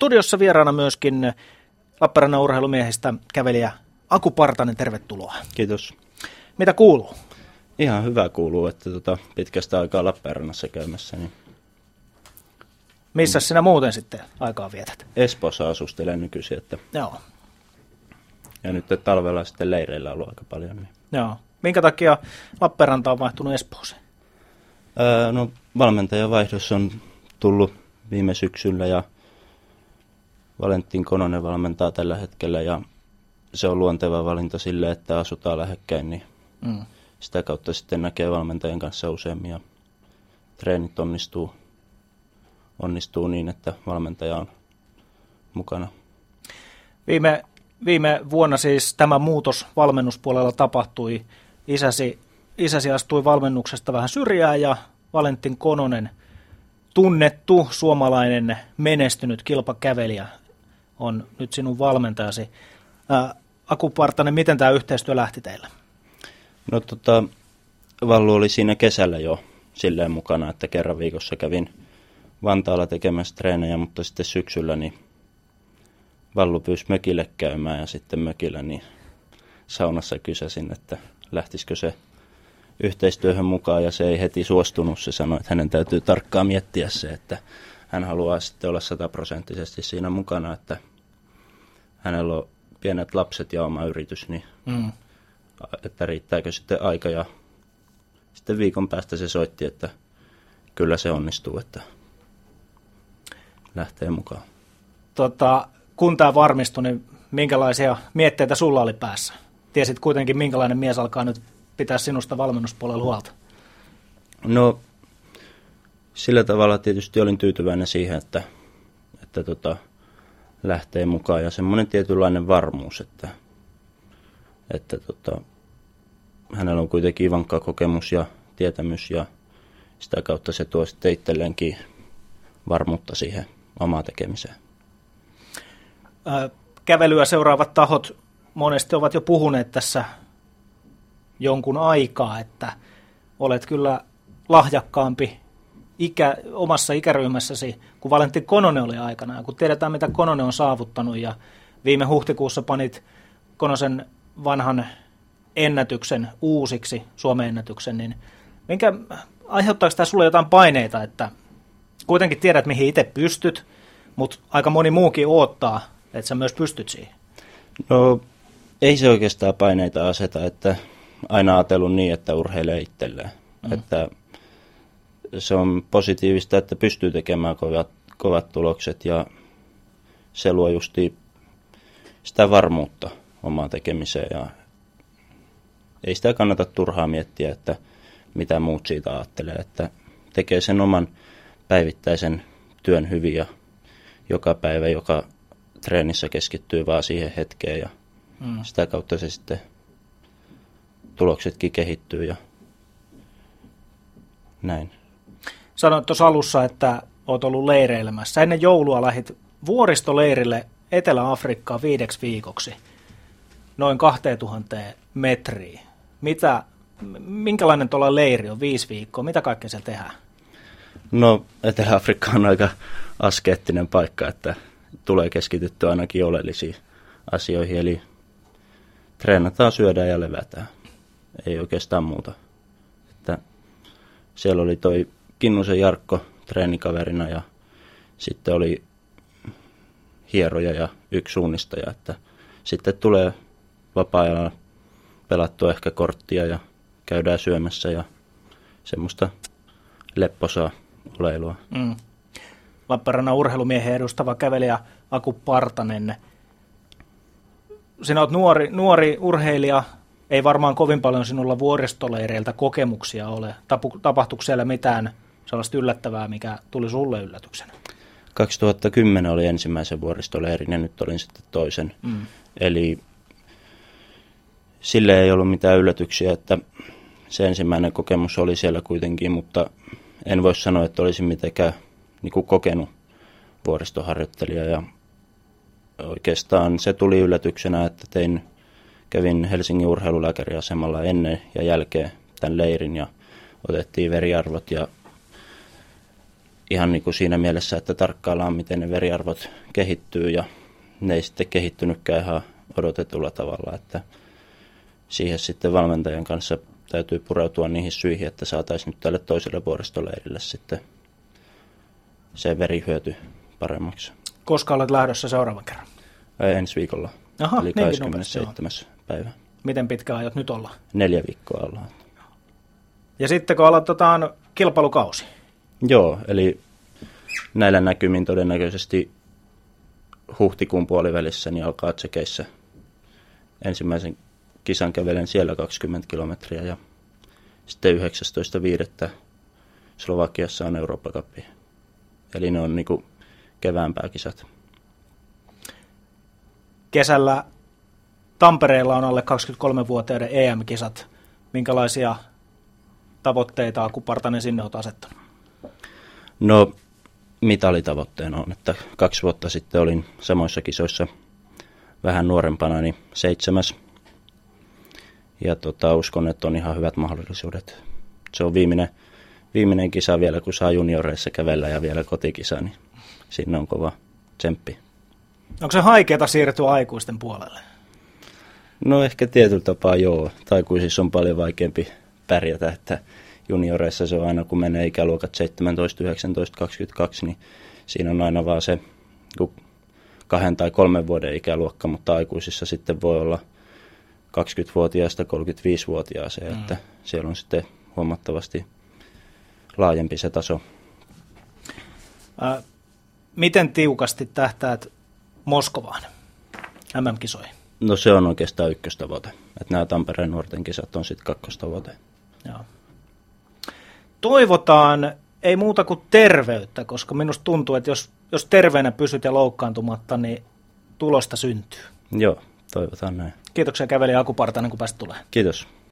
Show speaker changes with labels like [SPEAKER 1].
[SPEAKER 1] Studiossa vieraana myöskin Lappeenrannan urheilumiehistä kävelijä Aku Partanen, tervetuloa.
[SPEAKER 2] Kiitos.
[SPEAKER 1] Mitä kuuluu?
[SPEAKER 2] Ihan hyvä kuuluu, että tota, pitkästä aikaa Lappeenrannassa käymässä. Niin
[SPEAKER 1] Missä mm. sinä muuten sitten aikaa vietät?
[SPEAKER 2] Espoossa asustelen nykyisin, että
[SPEAKER 1] Joo.
[SPEAKER 2] ja nyt talvella sitten leireillä ollut aika paljon. Niin.
[SPEAKER 1] Joo. Minkä takia Lappeenranta on vaihtunut Espooseen?
[SPEAKER 2] Öö, no valmentajavaihdos on tullut viime syksyllä ja Valentin Kononen valmentaa tällä hetkellä ja se on luonteva valinta sille, että asutaan lähekkäin, niin mm. sitä kautta sitten näkee valmentajan kanssa useammin ja treenit onnistuu, onnistuu niin, että valmentaja on mukana.
[SPEAKER 1] Viime, viime vuonna siis tämä muutos valmennuspuolella tapahtui. Isäsi, isäsi astui valmennuksesta vähän syrjään ja Valentin Kononen, tunnettu suomalainen menestynyt kilpakävelijä, on nyt sinun valmentajasi. Ää, Aku Partanen, miten tämä yhteistyö lähti teille?
[SPEAKER 2] No tota, Vallu oli siinä kesällä jo silleen mukana, että kerran viikossa kävin Vantaalla tekemässä treenejä, mutta sitten syksyllä niin Vallu pyysi mökille käymään ja sitten mökillä niin saunassa kysäsin, että lähtisikö se yhteistyöhön mukaan ja se ei heti suostunut. Se sanoi, että hänen täytyy tarkkaan miettiä se, että hän haluaa sitten olla sataprosenttisesti siinä mukana, että hänellä on pienet lapset ja oma yritys, niin mm. että riittääkö sitten aika ja sitten viikon päästä se soitti, että kyllä se onnistuu, että lähtee mukaan.
[SPEAKER 1] Tota, kun tämä varmistui, niin minkälaisia mietteitä sulla oli päässä? Tiesit kuitenkin, minkälainen mies alkaa nyt pitää sinusta valmennuspuolella huolta?
[SPEAKER 2] No, sillä tavalla tietysti olin tyytyväinen siihen, että, että tota, lähtee mukaan ja semmoinen tietynlainen varmuus, että, että tota, hänellä on kuitenkin vankka kokemus ja tietämys ja sitä kautta se tuo sitten itselleenkin varmuutta siihen omaan tekemiseen.
[SPEAKER 1] Kävelyä seuraavat tahot monesti ovat jo puhuneet tässä jonkun aikaa, että olet kyllä lahjakkaampi ikä, omassa ikäryhmässäsi kuin Valentin Kononen oli aikana. Ja kun tiedetään, mitä Kononen on saavuttanut ja viime huhtikuussa panit Konosen vanhan ennätyksen uusiksi, Suomen ennätyksen, niin minkä, aiheuttaako tämä sulle jotain paineita, että kuitenkin tiedät, mihin itse pystyt, mutta aika moni muukin odottaa, että sä myös pystyt siihen?
[SPEAKER 2] No ei se oikeastaan paineita aseta, että aina ajatellut niin, että urheilee itselleen. Mm. Että se on positiivista, että pystyy tekemään kovat, kovat tulokset ja se luo justi sitä varmuutta omaan tekemiseen ja ei sitä kannata turhaa miettiä, että mitä muut siitä ajattelee, että tekee sen oman päivittäisen työn hyvin ja joka päivä, joka treenissä keskittyy vaan siihen hetkeen ja mm. sitä kautta se sitten tuloksetkin kehittyy ja näin.
[SPEAKER 1] Sanoit tuossa alussa, että olet ollut leireilemässä. Ennen joulua lähit vuoristoleirille Etelä-Afrikkaan viideksi viikoksi, noin 2000 metriä. Mitä, minkälainen tuolla leiri on viisi viikkoa? Mitä kaikkea siellä tehdään?
[SPEAKER 2] No Etelä-Afrikka on aika askeettinen paikka, että tulee keskityttyä ainakin oleellisiin asioihin, eli treenataan, syödään ja levätään. Ei oikeastaan muuta. Että siellä oli toi Kinnusen Jarkko treenikaverina ja sitten oli hieroja ja yksi suunnistaja, että sitten tulee vapaa-ajalla pelattua ehkä korttia ja käydään syömässä ja semmoista lepposaa oleilua. Mm.
[SPEAKER 1] Lappeenrannan urheilumiehen edustava kävelijä Aku Partanen. Sinä olet nuori, nuori urheilija, ei varmaan kovin paljon sinulla vuoristoleireiltä kokemuksia ole. Tapahtuiko siellä mitään sellaista yllättävää, mikä tuli sulle yllätyksenä?
[SPEAKER 2] 2010 oli ensimmäisen vuoristoleirin ja nyt olin sitten toisen. Mm. Eli sille ei ollut mitään yllätyksiä, että se ensimmäinen kokemus oli siellä kuitenkin, mutta en voi sanoa, että olisin mitenkään niin kuin kokenut vuoristoharjoittelija. Ja oikeastaan se tuli yllätyksenä, että tein, kävin Helsingin urheilulääkäriasemalla ennen ja jälkeen tämän leirin ja otettiin veriarvot ja ihan niin kuin siinä mielessä, että tarkkaillaan, miten ne veriarvot kehittyy ja ne ei sitten kehittynytkään ihan odotetulla tavalla, että siihen sitten valmentajan kanssa täytyy pureutua niihin syihin, että saataisiin nyt tälle toiselle vuoristoleirille sitten se verihyöty paremmaksi.
[SPEAKER 1] Koska olet lähdössä seuraavan kerran?
[SPEAKER 2] Ei, ensi viikolla,
[SPEAKER 1] Aha,
[SPEAKER 2] eli 27. päivä.
[SPEAKER 1] Miten pitkä aiot nyt olla?
[SPEAKER 2] Neljä viikkoa ollaan.
[SPEAKER 1] Ja sitten kun aloitetaan kilpailukausi?
[SPEAKER 2] Joo, eli näillä näkymin todennäköisesti huhtikuun puolivälissä niin alkaa tsekeissä ensimmäisen kisan kävelen siellä 20 kilometriä ja sitten 19.5. Slovakiassa on Eurooppa Cup. Eli ne on niinku kevään pääkisat.
[SPEAKER 1] Kesällä Tampereella on alle 23-vuotiaiden EM-kisat. Minkälaisia tavoitteita Aku Partanen sinne olet asettanut?
[SPEAKER 2] No, mitalitavoitteena on, että kaksi vuotta sitten olin samoissa kisoissa vähän nuorempana, niin seitsemäs. Ja tota, uskon, että on ihan hyvät mahdollisuudet. Se on viimeinen, viimeinen kisa vielä, kun saa junioreissa kävellä ja vielä kotikisa, niin siinä on kova tsemppi.
[SPEAKER 1] Onko se haikeata siirtyä aikuisten puolelle?
[SPEAKER 2] No ehkä tietyllä tapaa joo. Taikuisissa on paljon vaikeampi pärjätä, että junioreissa se on aina, kun menee ikäluokat 17, 19, 22, niin siinä on aina vaan se kahden tai kolmen vuoden ikäluokka, mutta aikuisissa sitten voi olla 20-vuotiaasta 35-vuotiaaseen, mm. että siellä on sitten huomattavasti laajempi se taso.
[SPEAKER 1] Miten tiukasti tähtäät Moskovaan MM-kisoihin?
[SPEAKER 2] No se on oikeastaan ykköstavoite. Että nämä Tampereen nuorten kisat on sitten kakkostavoite.
[SPEAKER 1] Joo. Toivotaan ei muuta kuin terveyttä, koska minusta tuntuu, että jos, jos terveenä pysyt ja loukkaantumatta, niin tulosta syntyy.
[SPEAKER 2] Joo, toivotaan näin.
[SPEAKER 1] Kiitoksia käveli Aku Partanen, kun pääsit tulemaan.
[SPEAKER 2] Kiitos.